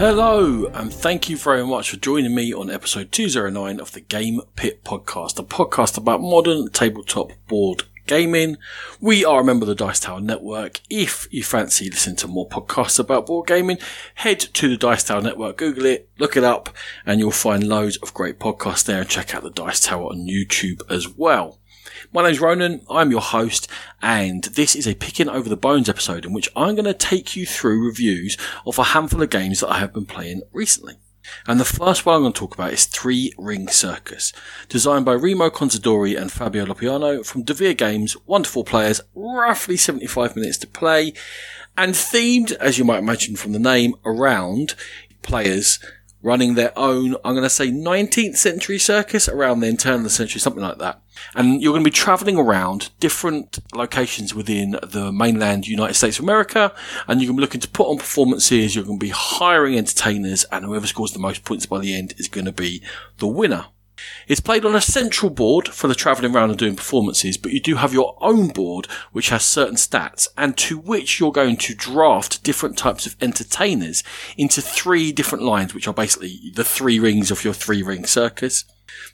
Hello, and thank you very much for joining me on episode 209 of the Game Pit podcast, a podcast about modern tabletop board gaming. We are a member of the Dice Tower Network. If you fancy listening to more podcasts about board gaming, head to the Dice Tower Network, Google it, look it up, and you'll find loads of great podcasts there and check out the Dice Tower on YouTube as well. My name's Ronan, I'm your host, and this is a Picking Over the Bones episode in which I'm going to take you through reviews of a handful of games that I have been playing recently. And the first one I'm going to talk about is Three Ring Circus, designed by Remo Conzadori and Fabio Lopiano from Devir Games, wonderful players, roughly 75 minutes to play, and themed, as you might imagine from the name, around players running their own, I'm going to say 19th century circus around the turn of the century, something like that. And you're going to be traveling around different locations within the mainland United States of America. And you're going to be looking to put on performances. You're going to be hiring entertainers and whoever scores the most points by the end is going to be the winner. It's played on a central board for the travelling around and doing performances, but you do have your own board which has certain stats and to which you're going to draft different types of entertainers into three different lines, which are basically the three rings of your three ring circus.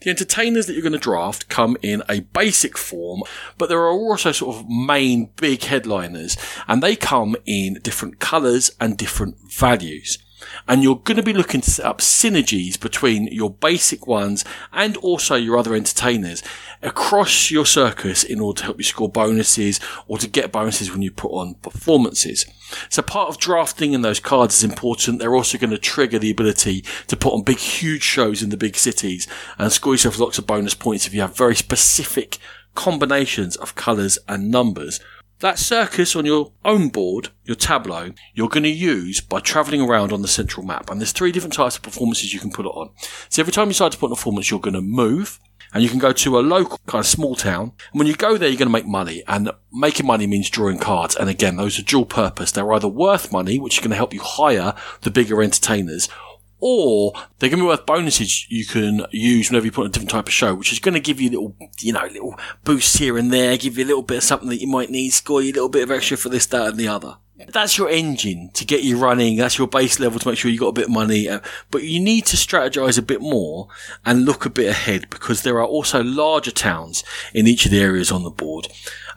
The entertainers that you're going to draft come in a basic form, but there are also sort of main big headliners and they come in different colours and different values and you're going to be looking to set up synergies between your basic ones and also your other entertainers across your circus in order to help you score bonuses or to get bonuses when you put on performances. So part of drafting in those cards is important. They're also going to trigger the ability to put on big, huge shows in the big cities and score yourself lots of bonus points if you have very specific combinations of colours and numbers that circus on your own board, your tableau, you're going to use by traveling around on the central map. And there's three different types of performances you can put it on. So every time you decide to put on a performance, you're going to move and you can go to a local kind of small town. And when you go there, you're going to make money and making money means drawing cards. And again, those are dual purpose. They're either worth money, which is going to help you hire the bigger entertainers or they're going to be worth bonuses you can use whenever you put on a different type of show, which is going to give you little, you know, little boosts here and there, give you a little bit of something that you might need, score you a little bit of extra for this, that, and the other. That's your engine to get you running. That's your base level to make sure you got a bit of money. Uh, but you need to strategize a bit more and look a bit ahead because there are also larger towns in each of the areas on the board.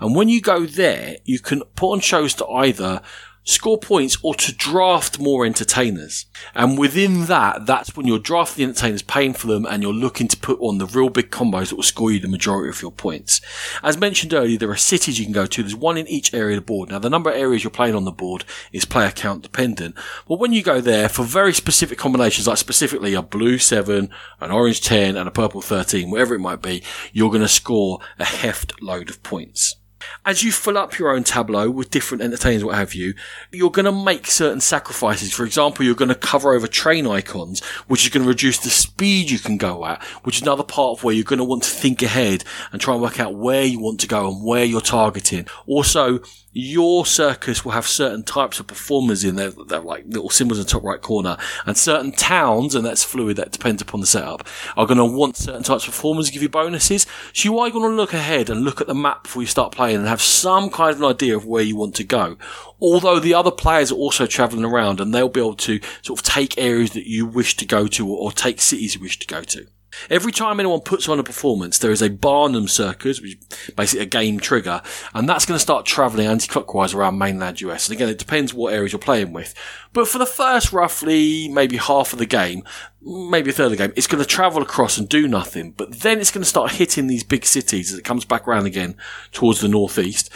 And when you go there, you can put on shows to either score points or to draft more entertainers. And within that, that's when you're drafting entertainers, paying for them, and you're looking to put on the real big combos that will score you the majority of your points. As mentioned earlier, there are cities you can go to. There's one in each area of the board. Now, the number of areas you're playing on the board is player count dependent. But when you go there for very specific combinations, like specifically a blue 7, an orange 10, and a purple 13, whatever it might be, you're going to score a heft load of points as you fill up your own tableau with different entertainers, what have you, you're going to make certain sacrifices. For example, you're going to cover over train icons, which is going to reduce the speed you can go at, which is another part of where you're going to want to think ahead and try and work out where you want to go and where you're targeting. Also, your circus will have certain types of performers in there. They're like little symbols in the top right corner. And certain towns, and that's fluid, that depends upon the setup, are going to want certain types of performers to give you bonuses. So you are going to look ahead and look at the map before you start playing and have some kind of an idea of where you want to go. Although the other players are also traveling around and they'll be able to sort of take areas that you wish to go to or take cities you wish to go to. Every time anyone puts on a performance, there is a Barnum circus, which is basically a game trigger, and that's going to start travelling anti-clockwise around mainland US. And again, it depends what areas you're playing with. But for the first roughly maybe half of the game, maybe a third of the game, it's going to travel across and do nothing. But then it's going to start hitting these big cities as it comes back around again towards the northeast.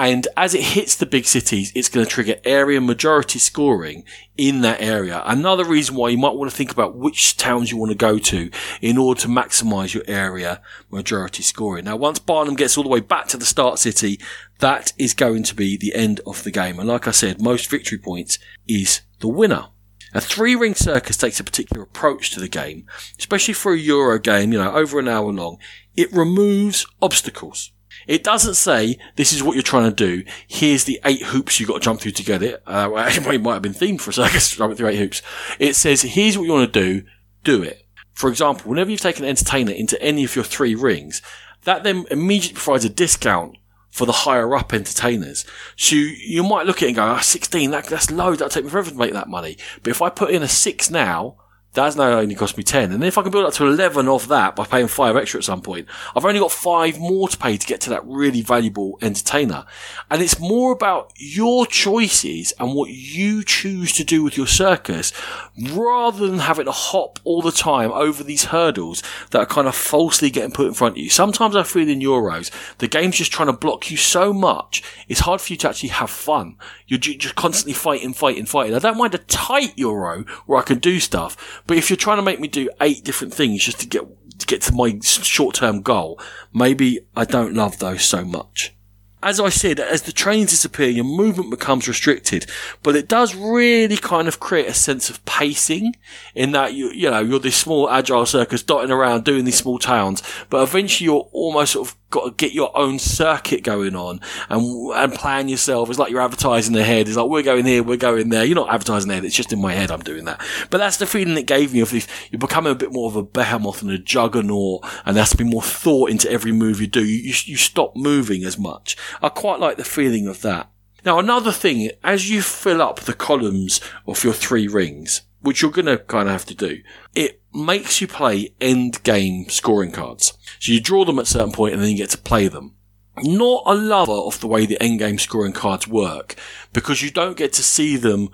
And as it hits the big cities, it's going to trigger area majority scoring in that area. Another reason why you might want to think about which towns you want to go to in order to maximize your area majority scoring. Now, once Barnum gets all the way back to the start city, that is going to be the end of the game. And like I said, most victory points is the winner. A three ring circus takes a particular approach to the game, especially for a Euro game, you know, over an hour long. It removes obstacles. It doesn't say this is what you're trying to do. Here's the eight hoops you've got to jump through to get it. Uh, it might have been themed for a circus, jumping through eight hoops. It says here's what you want to do. Do it. For example, whenever you've taken an entertainer into any of your three rings, that then immediately provides a discount for the higher up entertainers. So you, you might look at it and go, ah, 16, that, that's low, that'll take me forever to make that money. But if I put in a 6 now, that's now only cost me 10. And if I can build up to 11 of that by paying 5 extra at some point, I've only got 5 more to pay to get to that really valuable entertainer. And it's more about your choices and what you choose to do with your circus rather than having to hop all the time over these hurdles that are kind of falsely getting put in front of you. Sometimes I feel in Euros, the game's just trying to block you so much, it's hard for you to actually have fun. You're just constantly fighting, fighting, fighting. I don't mind a tight Euro where I can do stuff, but if you're trying to make me do eight different things just to get to get to my short term goal, maybe I don't love those so much. As I said, as the trains disappear, your movement becomes restricted, but it does really kind of create a sense of pacing in that you, you know, you're this small agile circus dotting around doing these small towns, but eventually you're almost sort of got to get your own circuit going on and and plan yourself. It's like you're advertising the head. It's like we're going here, we're going there. You're not advertising the head. It's just in my head. I'm doing that. But that's the feeling it gave me of this. You're becoming a bit more of a behemoth and a juggernaut, and there has to be more thought into every move you do. You you, you stop moving as much. I quite like the feeling of that. Now another thing, as you fill up the columns of your three rings, which you're going to kind of have to do, it makes you play end game scoring cards. So you draw them at a certain point and then you get to play them. Not a lover of the way the end game scoring cards work because you don't get to see them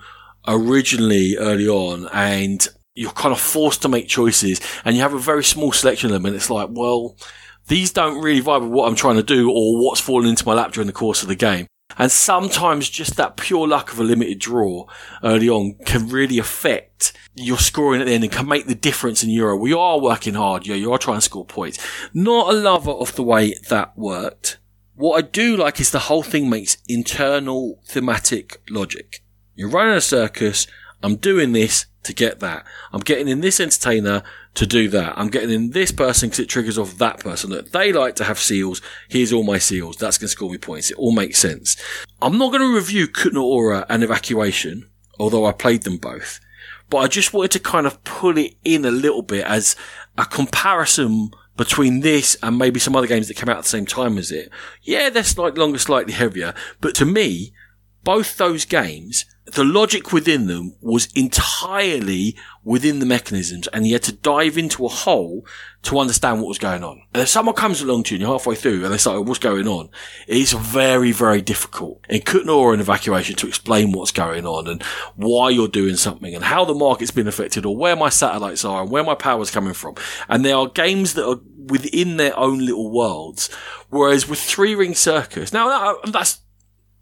originally early on and you're kind of forced to make choices and you have a very small selection of them and it's like, well, these don't really vibe with what I'm trying to do or what's fallen into my lap during the course of the game. And sometimes just that pure luck of a limited draw early on can really affect your scoring at the end and can make the difference in Euro. We are working hard. Yeah, you are trying to score points. Not a lover of the way that worked. What I do like is the whole thing makes internal thematic logic. You're running a circus. I'm doing this to get that. I'm getting in this entertainer to do that. I'm getting in this person because it triggers off that person. That they like to have seals. Here's all my seals. That's going to score me points. It all makes sense. I'm not going to review Kutná Hora and Evacuation, although I played them both. But I just wanted to kind of pull it in a little bit as a comparison between this and maybe some other games that came out at the same time as it. Yeah, they're slightly longer, slightly heavier, but to me, both those games the logic within them was entirely within the mechanisms and you had to dive into a hole to understand what was going on. And if someone comes along to you and you're halfway through and they say, what's going on? It's very, very difficult in Kutná Hora and evacuation to explain what's going on and why you're doing something and how the market's been affected or where my satellites are and where my power's coming from. And there are games that are within their own little worlds. Whereas with Three Ring Circus, now that, that's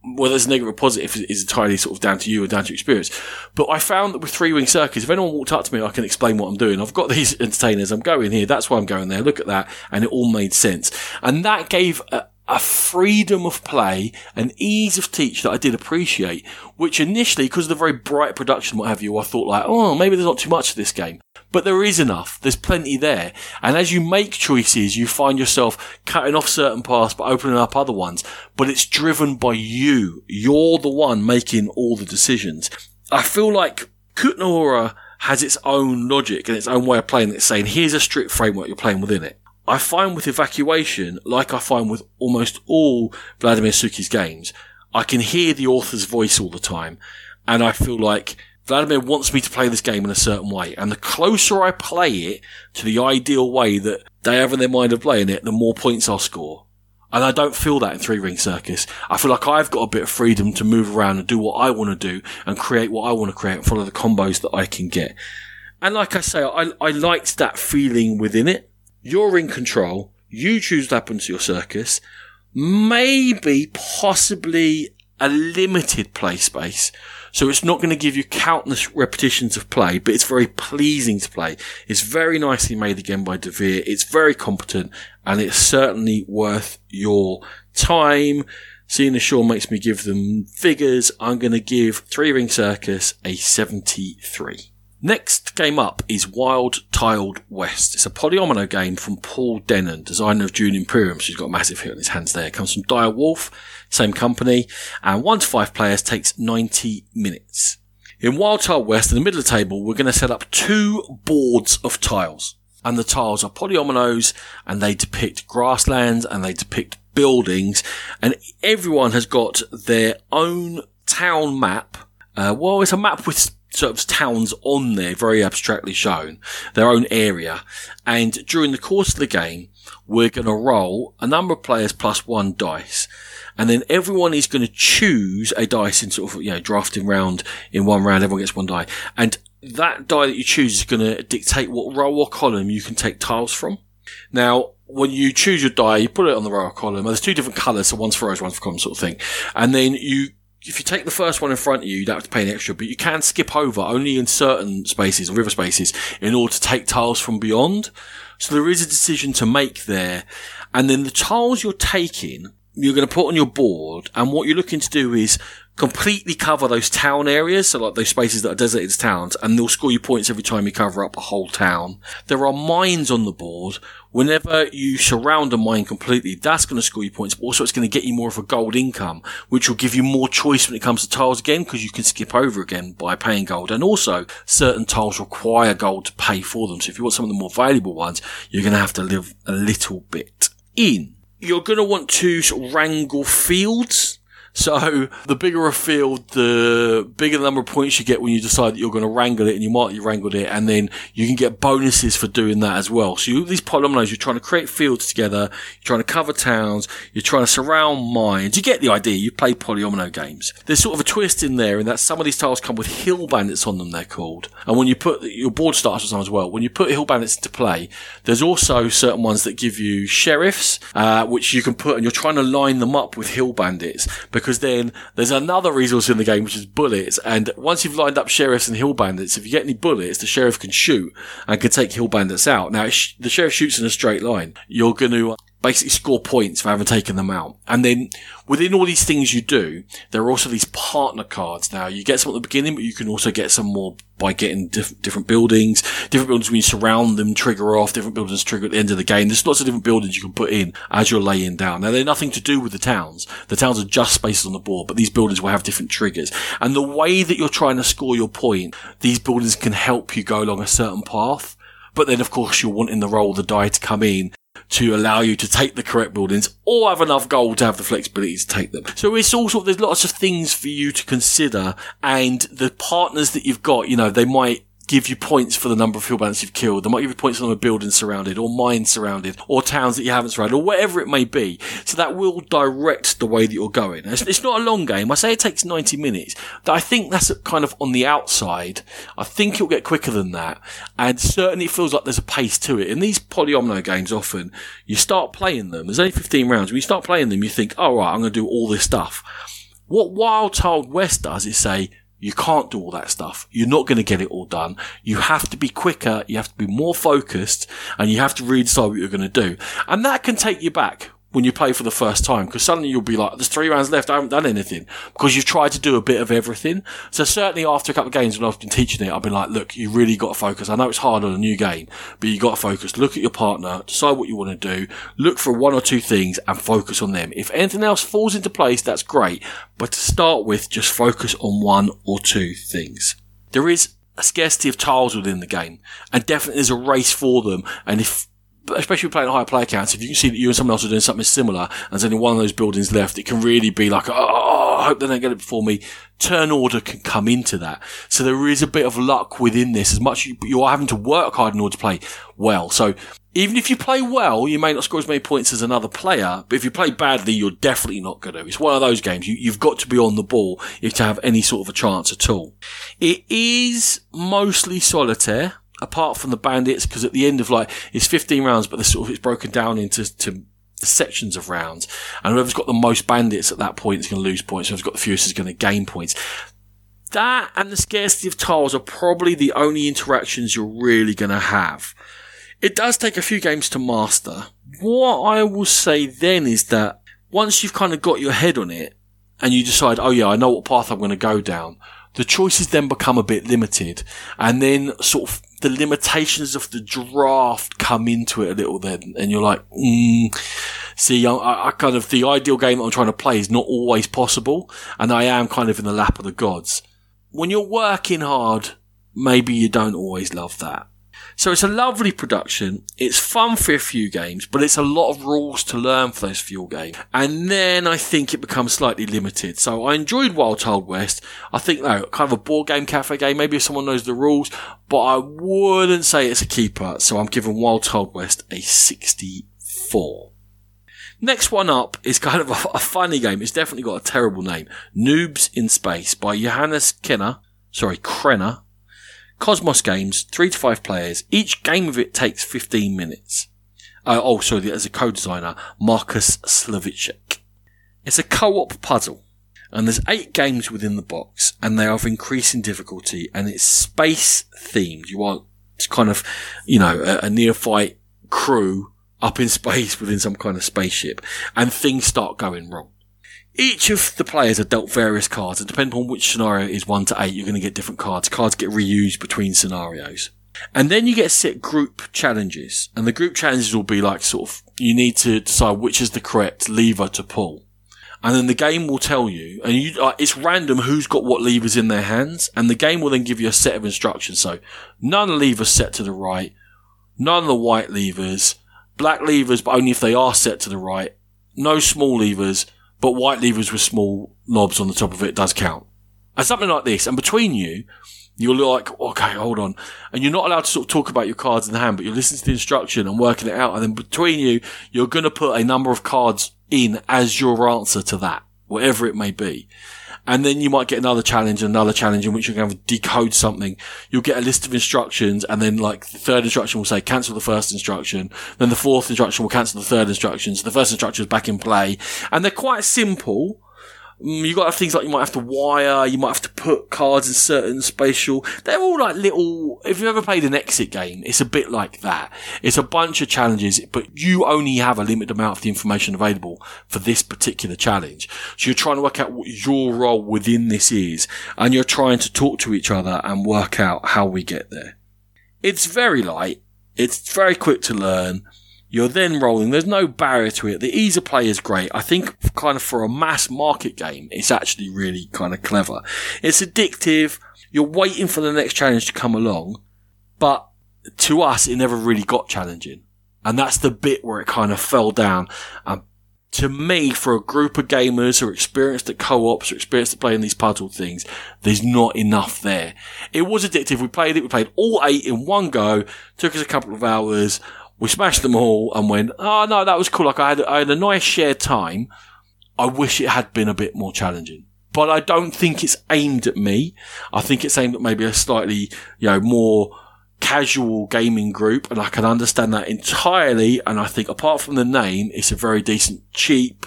whether it's negative or positive is entirely sort of down to you or down to experience. But I found that with Three Ring Circus, if anyone walked up to me, I can explain what I'm doing. I've got these entertainers. I'm going here. That's why I'm going there. Look at that. And it all made sense. And that gave a, a freedom of play, an ease of teach that I did appreciate, which initially, because of the very bright production, what have you, I thought like, oh, maybe there's not too much of this game. But there is enough. There's plenty there. And as you make choices, you find yourself cutting off certain paths but opening up other ones. But it's driven by you. You're the one making all the decisions. I feel like Kutná Hora has its own logic and its own way of playing. It's saying, here's a strict framework you're playing within it. I find with evacuation, like I find with almost all Vladimir Suchý's games, I can hear the author's voice all the time. And I feel like Vladimir wants me to play this game in a certain way. And the closer I play it to the ideal way that they have in their mind of playing it, the more points I'll score. And I don't feel that in Three Ring Circus. I feel like I've got a bit of freedom to move around and do what I want to do and create what I want to create and follow the combos that I can get. And like I say, I, I liked that feeling within it. You're in control. You choose what happens to your circus. Maybe, possibly a limited play space so it's not going to give you countless repetitions of play, but it's very pleasing to play. It's very nicely made again by Devir. It's very competent and it's certainly worth your time. Seeing as Sean makes me give them figures, I'm going to give Three Ring Circus a 73. Next game up is Wild Tiled West. It's a polyomino game from Paul Dennen, designer of Dune Imperium. So he's got a massive hit on his hands there. It comes from Dire Wolf same company, and one to five players takes 90 minutes. In Wild Tiled West, in the middle of the table, we're going to set up two boards of tiles. And the tiles are polyominoes, and they depict grasslands, and they depict buildings, and everyone has got their own town map. Uh, well, it's a map with sort of towns on there, very abstractly shown, their own area. And during the course of the game, we're going to roll a number of players plus one dice. And then everyone is going to choose a dice in sort of, you know, drafting round in one round. Everyone gets one die. And that die that you choose is going to dictate what row or column you can take tiles from. Now, when you choose your die, you put it on the row or column. There's two different colours, so one's for rows, one's for columns, sort of thing. And then you if you take the first one in front of you, you don't have to pay an extra, but you can skip over only in certain spaces, river spaces, in order to take tiles from beyond. So there is a decision to make there. And then the tiles you're taking, you're going to put on your board. And what you're looking to do is completely cover those town areas, so like those spaces that are designated as towns, and they'll score you points every time you cover up a whole town. There are mines on the board. Whenever you surround a mine completely, that's going to score you points, but also it's going to get you more of a gold income, which will give you more choice when it comes to tiles again, because you can skip over again by paying gold. And also, certain tiles require gold to pay for them. So if you want some of the more valuable ones, you're going to have to live a little bit in. You're going to want to sort of wrangle fields so the bigger a field, the bigger the number of points you get when you decide that you're going to wrangle it and you mark you wrangled it and then you can get bonuses for doing that as well. So you, these polyominoes, you're trying to create fields together, you're trying to cover towns, you're trying to surround mines. You get the idea. You play polyomino games. There's sort of a twist in there in that some of these tiles come with hill bandits on them, they're called. And when you put your board starts some as well, when you put hill bandits into play, there's also certain ones that give you sheriffs, uh, which you can put and you're trying to line them up with hill bandits because because then there's another resource in the game which is bullets. And once you've lined up sheriffs and hill bandits, if you get any bullets, the sheriff can shoot and can take hill bandits out. Now, the sheriff shoots in a straight line. You're going to basically score points for having taken them out. And then within all these things you do, there are also these partner cards. Now you get some at the beginning, but you can also get some more by getting diff- different buildings. Different buildings when you surround them trigger off, different buildings trigger at the end of the game. There's lots of different buildings you can put in as you're laying down. Now they're nothing to do with the towns. The towns are just spaces on the board, but these buildings will have different triggers. And the way that you're trying to score your point, these buildings can help you go along a certain path. But then, of course, you're wanting the roll the die to come in to allow you to take the correct buildings or have enough gold to have the flexibility to take them. So it's all sort of, there's lots of things for you to consider and the partners that you've got, you know, they might give you points for the number of hill bandits you've killed. They might give you points for the number of buildings surrounded, or mines surrounded, or towns that you haven't surrounded, or whatever it may be. So that will direct the way that you're going. It's, it's, not a long game. I say it takes 90 minutes. But I think that's kind of on the outside. I think it'll get quicker than that. And certainly it feels like there's a pace to it. In these polyomino games, often you start playing them. There's only 15 rounds. When you start playing them, you think, oh, right, I'm going to do all this stuff. What Wild Tiled West does is say, you can't do all that stuff. You're not going to get it all done. You have to be quicker. You have to be more focused and you have to really decide what you're going to do. And that can take you back when you play for the first time because suddenly you'll be like, there's three rounds left. I haven't done anything because you've tried to do a bit of everything. So certainly after a couple of games when I've been teaching it, I've been like, look, you really got to focus. I know it's hard on a new game, but you got to focus. Look at your partner, decide what you want to do, look for one or two things and focus on them. If anything else falls into place, that's great. But to start with, just focus on one or two things. There is a scarcity of tiles within the game and definitely there's a race for them. And if especially playing higher player counts, if you can see that you and someone else are doing something similar and there's only one of those buildings left, it can really be like, oh, I hope they don't get it before me. Turn order can come into that. So there is a bit of luck within this as much you, you're having to work hard in order to play well. So even if you play well, you may not score as many points as another player, but if you play badly, you're definitely not going to. It's one of those games. You, have got to be on the ball if to have any sort of a chance at all. It is mostly solitaire apart from the bandits, because at the end of like, it's 15 rounds, but the sort of, it's broken down into, to sections of rounds. And whoever's got the most bandits at that point is going to lose points. Whoever's got the fewest is going to gain points. That and the scarcity of tiles are probably the only interactions you're really going to have. It does take a few games to master. What I will say then is that once you've kind of got your head on it and you decide, oh yeah, I know what path I'm going to go down, the choices then become a bit limited and then sort of the limitations of the draft come into it a little then and you're like mm, see I, I, kind of the ideal game that i'm trying to play is not always possible and i am kind of in the lap of the gods. When you're working hard maybe you don't always love that So it's a lovely production. It's fun for a few games, but it's a lot of rules to learn for those few games. And then I think it becomes slightly limited. So I enjoyed Wild Tiled West. I think though, kind of a board game cafe game, maybe if someone knows the rules, but I wouldn't say it's a keeper. So I'm giving Wild Tiled West a 64. Next one up is kind of a, a, funny game. It's definitely got a terrible name. Noobs in Space by Johannes Kenner. Sorry, Krenner. Kosmos games, three to five players. Each game of it takes 15 minutes. Uh, oh, sorry, as a co-designer, Markus Slawitscheck. It's a co-op puzzle. And there's eight games within the box, and they are of increasing difficulty, and it's space themed. You want kind of, you know, a, a neophyte crew up in space within some kind of spaceship, and things start going wrong. Each of the players are dealt various cards, and depending on which scenario is 1 to 8, you're going to get different cards. Cards get reused between scenarios. And then you get set group challenges, and the group challenges will be like sort of, you need to decide which is the correct lever to pull. And then the game will tell you, and you, uh, it's random who's got what levers in their hands, and the game will then give you a set of instructions. So, none of the levers set to the right, none of the white levers, black levers, but only if they are set to the right, no small levers, but white levers with small knobs on the top of it does count. And something like this, and between you, you're like, okay, hold on. And you're not allowed to sort of talk about your cards in the hand, but you're listening to the instruction and working it out. And then between you, you're going to put a number of cards in as your answer to that, whatever it may be. And then you might get another challenge, another challenge in which you're going to decode something. You'll get a list of instructions and then like the third instruction will say cancel the first instruction. Then the fourth instruction will cancel the third instruction. So the first instruction is back in play and they're quite simple Mm, you got things like you might have to wire, you might have to put cards in certain spatial. They're all like little. If you've ever played an exit game, it's a bit like that. It's a bunch of challenges, but you only have a limited amount of the information available for this particular challenge. So you're trying to work out what your role within this is, and you're trying to talk to each other and work out how we get there. It's very light. It's very quick to learn. You're then rolling. There's no barrier to it. The ease of play is great. I think kind of for a mass market game, it's actually really kind of clever. It's addictive. You're waiting for the next challenge to come along, but to us, it never really got challenging. And that's the bit where it kind of fell down. And to me, for a group of gamers who are experienced at co-ops or experienced at playing these puzzle things, there's not enough there. It was addictive. We played it. We played all eight in one go. Took us a couple of hours we smashed them all and went, oh no, that was cool. Like I had, I had a nice shared time. I wish it had been a bit more challenging, but I don't think it's aimed at me. I think it's aimed at maybe a slightly, you know, more casual gaming group. And I can understand that entirely. And I think apart from the name, it's a very decent, cheap,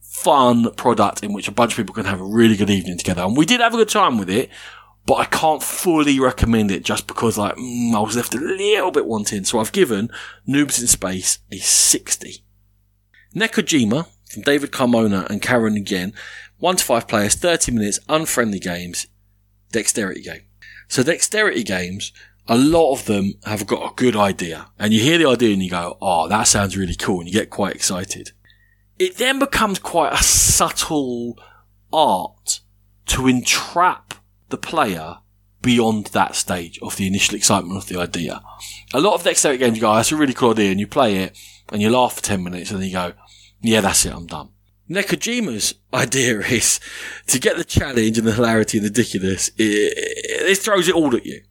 fun product in which a bunch of people can have a really good evening together. And we did have a good time with it but I can't fully recommend it just because like mm, I was left a little bit wanting. So I've given Noobs in Space a 60. Nekojima from David Carmona and Karen again. One to five players, 30 minutes, unfriendly games, dexterity game. So dexterity games, a lot of them have got a good idea and you hear the idea and you go, Oh, that sounds really cool. And you get quite excited. It then becomes quite a subtle art to entrap the player beyond that stage of the initial excitement of the idea. A lot of dexterity games, you go, oh, that's a really cool idea, and you play it, and you laugh for 10 minutes, and then you go, yeah, that's it, I'm done. Nekojima's idea is to get the challenge and the hilarity and the ridiculous, it, it, it throws it all at you.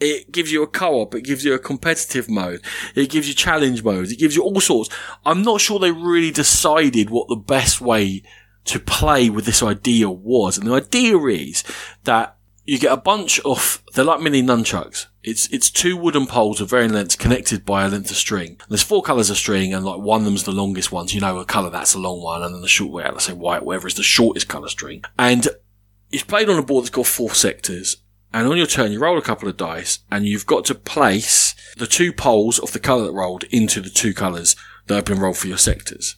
It gives you a co-op, it gives you a competitive mode, it gives you challenge modes, it gives you all sorts. I'm not sure they really decided what the best way to play with this idea was. And the idea is that you get a bunch of, they're like mini nunchucks. It's, it's two wooden poles of varying lengths connected by a length of string. There's four colours of string and like one of them's the longest one. So you know a colour that's the long one and then the short way out, let's say white, whatever is the shortest colour string. And it's played on a board that's got four sectors. And on your turn, you roll a couple of dice and you've got to place the two poles of the colour that rolled into the two colours that have been rolled for your sectors.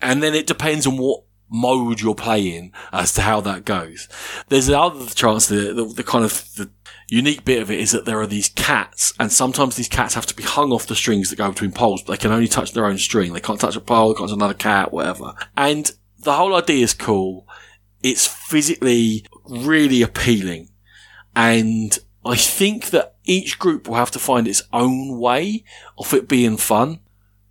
And then it depends on what mode you're playing as to how that goes. There's another chance the, the, the kind of the unique bit of it is that there are these cats and sometimes these cats have to be hung off the strings that go between poles, but they can only touch their own string. They can't touch a pole, they can't touch another cat, whatever. And the whole idea is cool. It's physically really appealing. And I think that each group will have to find its own way of it being fun.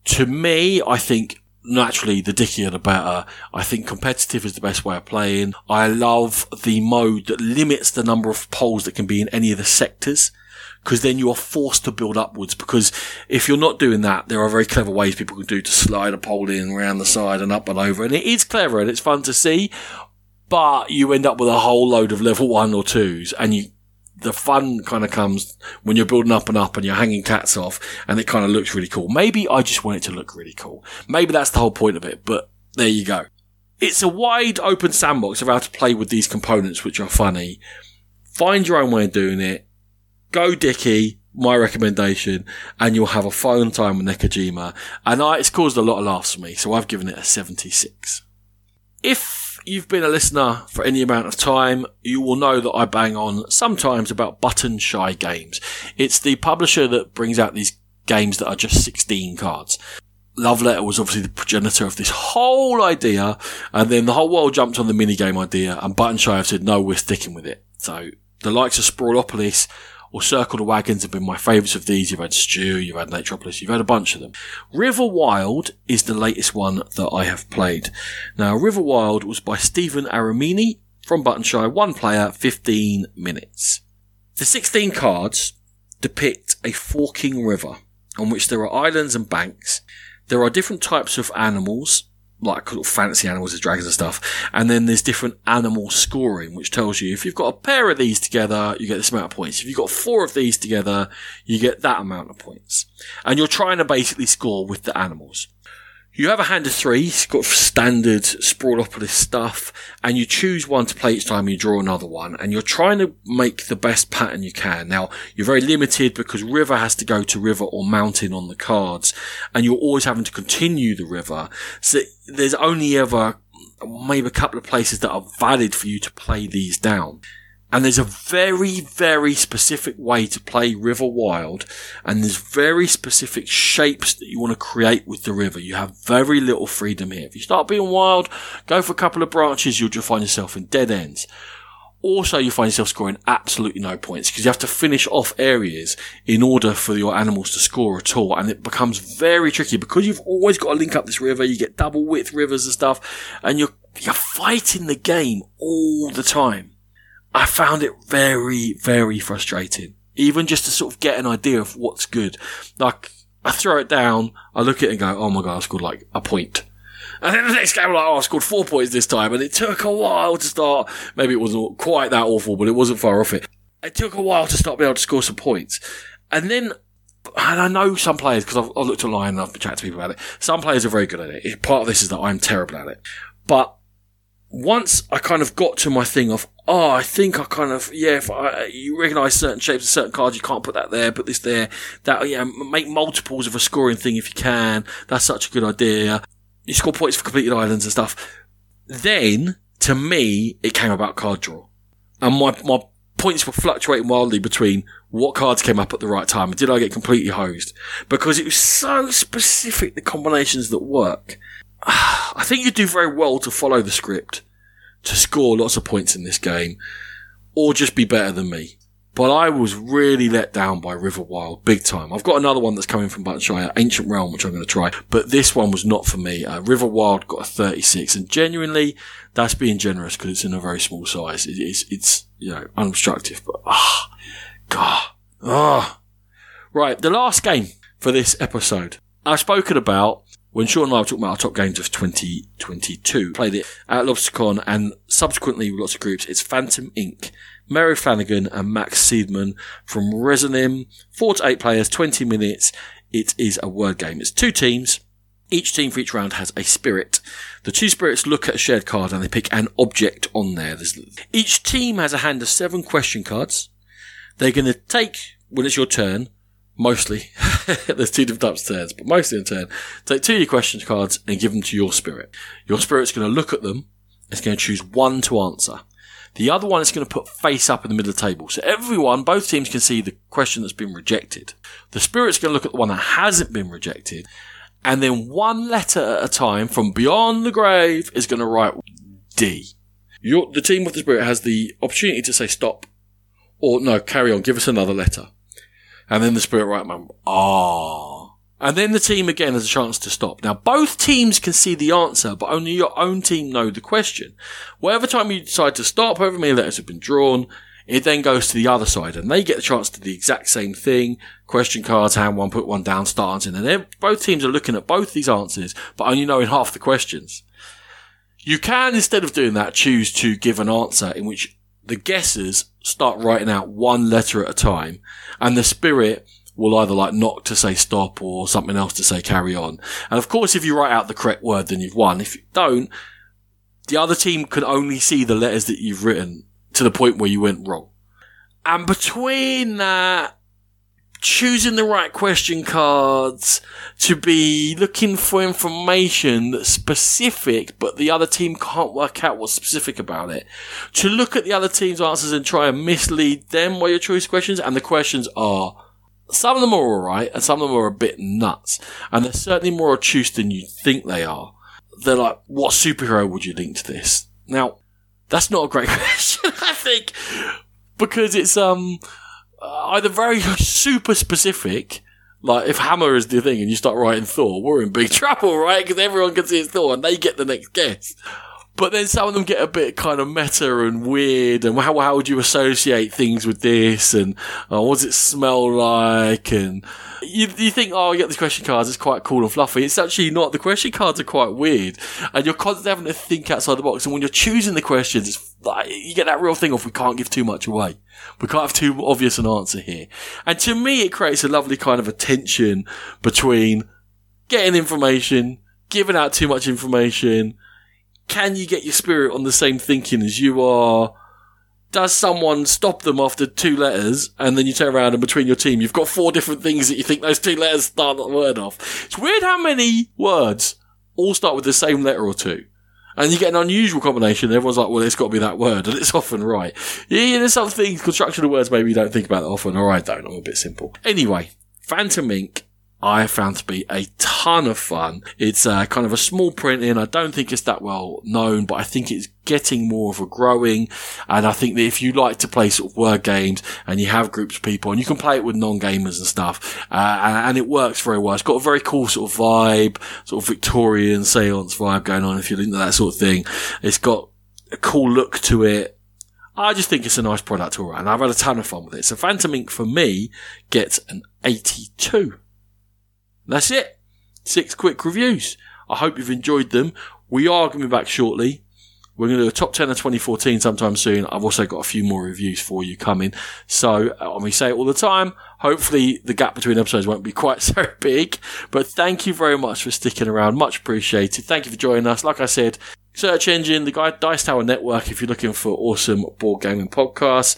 To me, I think naturally the dickier the better. I think competitive is the best way of playing. I love the mode that limits the number of poles that can be in any of the sectors. Because then you are forced to build upwards. Because if you're not doing that, there are very clever ways people can do to slide a pole in around the side and up and over. And it is clever and it's fun to see. But you end up with a whole load of level one or twos and you the fun kind of comes when you're building up and up and you're hanging cats off and it kind of looks really cool. Maybe I just want it to look really cool. Maybe that's the whole point of it, but there you go. It's a wide open sandbox of how to play with these components, which are funny. Find your own way of doing it. Go Dicky, my recommendation, and you'll have a fun time with Nekojima. And I, it's caused a lot of laughs for me, so I've given it a 76. If you've been a listener for any amount of time, you will know that I bang on sometimes about Button Shy Games. It's the publisher that brings out these games that are just 16 cards. Love Letter was obviously the progenitor of this whole idea, and then the whole world jumped on the minigame idea, and Button Shy have said, no, we're sticking with it. So the likes of Sprawlopolis or Circle the Wagons have been my favourites of these. You've had Stew, you've had Naturopolis, you've had a bunch of them. River Wild is the latest one that I have played. Now, River Wild was by Steven Aramini from Button Shy, one player, 15 minutes. The 16 cards depict a forking river on which there are islands and banks. There are different types of animals like fantasy animals as dragons and stuff. And then there's different animal scoring, which tells you if you've got a pair of these together, you get this amount of points. If you've got four of these together, you get that amount of points. And you're trying to basically score with the animals. You have a hand of three, it's got standard Sprawlopolis stuff, and you choose one to play each time you draw another one, and you're trying to make the best pattern you can. Now, you're very limited because river has to go to river or mountain on the cards, and you're always having to continue the river. So there's only ever maybe a couple of places that are valid for you to play these down. And there's a very, very specific way to play River Wild, and there's very specific shapes that you want to create with the river. You have very little freedom here. If you start being wild, go for a couple of branches, you'll just find yourself in dead ends. Also, you find yourself scoring absolutely no points because you have to finish off areas in order for your animals to score at all. And it becomes very tricky because you've always got to link up this river. You get double width rivers and stuff and you're, you're fighting the game all the time. I found it very, very frustrating. Even just to sort of get an idea of what's good. Like, I throw it down, I look at it and go, oh my god, I scored like a point. And then the next game, I'm like, oh, I scored four points this time. And it took a while to start. Maybe it wasn't quite that awful, but it wasn't far off it. It took a while to start being able to score some points. And then, and I know some players, because I've, I've, looked online and I've chatting to people about it, some players are very good at it. Part of this is that I'm terrible at it. But once I kind of got to my thing of, oh, I think I kind of, yeah, if I, you recognize certain shapes of certain cards, you can't put that there, put this there, that, yeah, make multiples of a scoring thing if you can. That's such a good idea. You score points for completed islands and stuff. Then, to me, it came about card draw. And my, my points were fluctuating wildly between what cards came up at the right time did I get completely hosed? Because it was so specific, the combinations that work. I think you do very well to follow the script to score lots of points in this game or just be better than me. But I was really let down by River Wild, big time. I've got another one that's coming from Button Shy, Ancient Realm, which I'm going to try. But this one was not for me. Uh, River Wild got a 36, and genuinely, that's being generous because it's in a very small size. It, it's, it's, you know, unobstructive, but ah, oh, God, ah. Oh. Right, the last game for this episode. I've spoken about when Sean and I were talking about our top games of 2022, played it at LobsterCon and subsequently with lots of groups, it's Phantom Ink. Mary Flanagan and Max Seidman from Resonym. Four to eight players, 20 minutes. It is a word game. It's two teams. Each team for each round has a spirit. The two spirits look at a shared card and they pick an object on there. There's, each team has a hand of seven question cards. They're going to take, when it's your turn, mostly, there's two different types of turns, but mostly in turn, take two of your question cards and give them to your spirit. Your spirit's going to look at them. It's going to choose one to answer. The other one is going to put face up in the middle of the table. So everyone, both teams can see the question that's been rejected. The spirit's going to look at the one that hasn't been rejected. And then one letter at a time from beyond the grave is going to write D. Your, the team with the spirit has the opportunity to say stop or no, carry on, give us another letter. And then the spirit right man, ah. And then the team again has a chance to stop. Now, both teams can see the answer, but only your own team know the question. Whatever time you decide to stop, however many letters have been drawn, it then goes to the other side and they get the chance to do the exact same thing. Question cards, hand one, put one down, start answering. And then both teams are looking at both these answers, but only knowing half the questions. You can, instead of doing that, choose to give an answer in which the guessers start writing out one letter at a time and the spirit will either like knock to say stop or something else to say carry on. And of course, if you write out the correct word, then you've won. If you don't, the other team can only see the letters that you've written to the point where you went wrong. And between that, choosing the right question cards, to be looking for information that's specific, but the other team can't work out what's specific about it, to look at the other team's answers and try and mislead them by your choice questions, and the questions are some of them are alright, and some of them are a bit nuts, and they're certainly more obtuse than you think they are. They're like, what superhero would you link to this? Now, that's not a great question, I think, because it's um either very super specific, like if Hammer is the thing and you start writing Thor, we're in big trouble, right? Because everyone can see it's Thor and they get the next guess. But then some of them get a bit kind of meta and weird, and how, how would you associate things with this, and uh, what does it smell like, and you, you think, oh, you get these question cards, it's quite cool and fluffy. It's actually not. The question cards are quite weird, and you're constantly having to think outside the box. And when you're choosing the questions, it's you get that real thing of we can't give too much away. We can't have too obvious an answer here. And to me, it creates a lovely kind of a tension between getting information, giving out too much information, can you get your spirit on the same thinking as you are? Does someone stop them after two letters and then you turn around and between your team you've got four different things that you think those two letters start the word off? It's weird how many words all start with the same letter or two. And you get an unusual combination. Everyone's like, well, it's got to be that word. And it's often right. Yeah, there's some things, construction of words maybe you don't think about that often. Or I don't. I'm a bit simple. Anyway, Phantom Ink I found to be a ton of fun. It's uh, kind of a small printing. I don't think it's that well known, but I think it's getting more of a growing. And I think that if you like to play sort of word games and you have groups of people and you can play it with non-gamers and stuff, uh, and, and, it works very well. It's got a very cool sort of vibe, sort of Victorian seance vibe going on if you're into that sort of thing. It's got a cool look to it. I just think it's a nice product all and I've had a ton of fun with it. So Phantom Ink for me gets an 82. That's it. Six quick reviews. I hope you've enjoyed them. We are going to be back shortly. We're going to do a top 10 of 2014 sometime soon. I've also got a few more reviews for you coming. So, uh, we say it all the time. Hopefully the gap between episodes won't be quite so big, but thank you very much for sticking around. Much appreciated. Thank you for joining us. Like I said, search engine, the Dice Tower Network if you're looking for awesome board gaming podcasts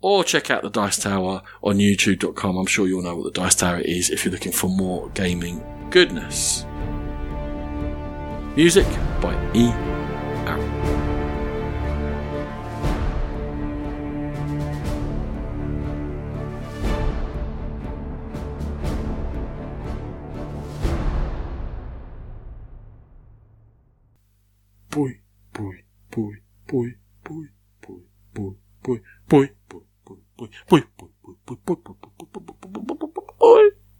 or check out the Dice Tower on youtube.com. I'm sure you'll know what the Dice Tower is if you're looking for more gaming goodness. Music by E. Aaron. Boy, boy, boy, boy, boy, boy, boy, boy boy, boy, boy, boy, boy, boy, boy, boy, boy, boy, boy, boy, boy, boy, boy, boy.